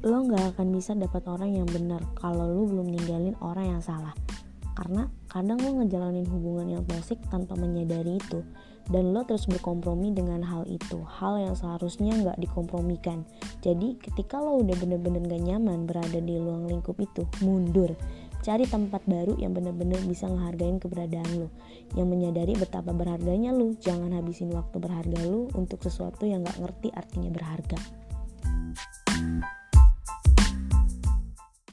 lo nggak akan bisa dapat orang yang benar kalau lo belum ninggalin orang yang salah. Karena kadang lo ngejalanin hubungan yang toksik tanpa menyadari itu. Dan lo terus berkompromi dengan hal itu. Hal yang seharusnya nggak dikompromikan. Jadi ketika lo udah bener-bener gak nyaman berada di ruang lingkup itu mundur. Cari tempat baru yang bener-bener bisa ngehargain keberadaan lo. Yang menyadari betapa berharganya lo. Jangan habisin waktu berharga lo untuk sesuatu yang gak ngerti artinya berharga.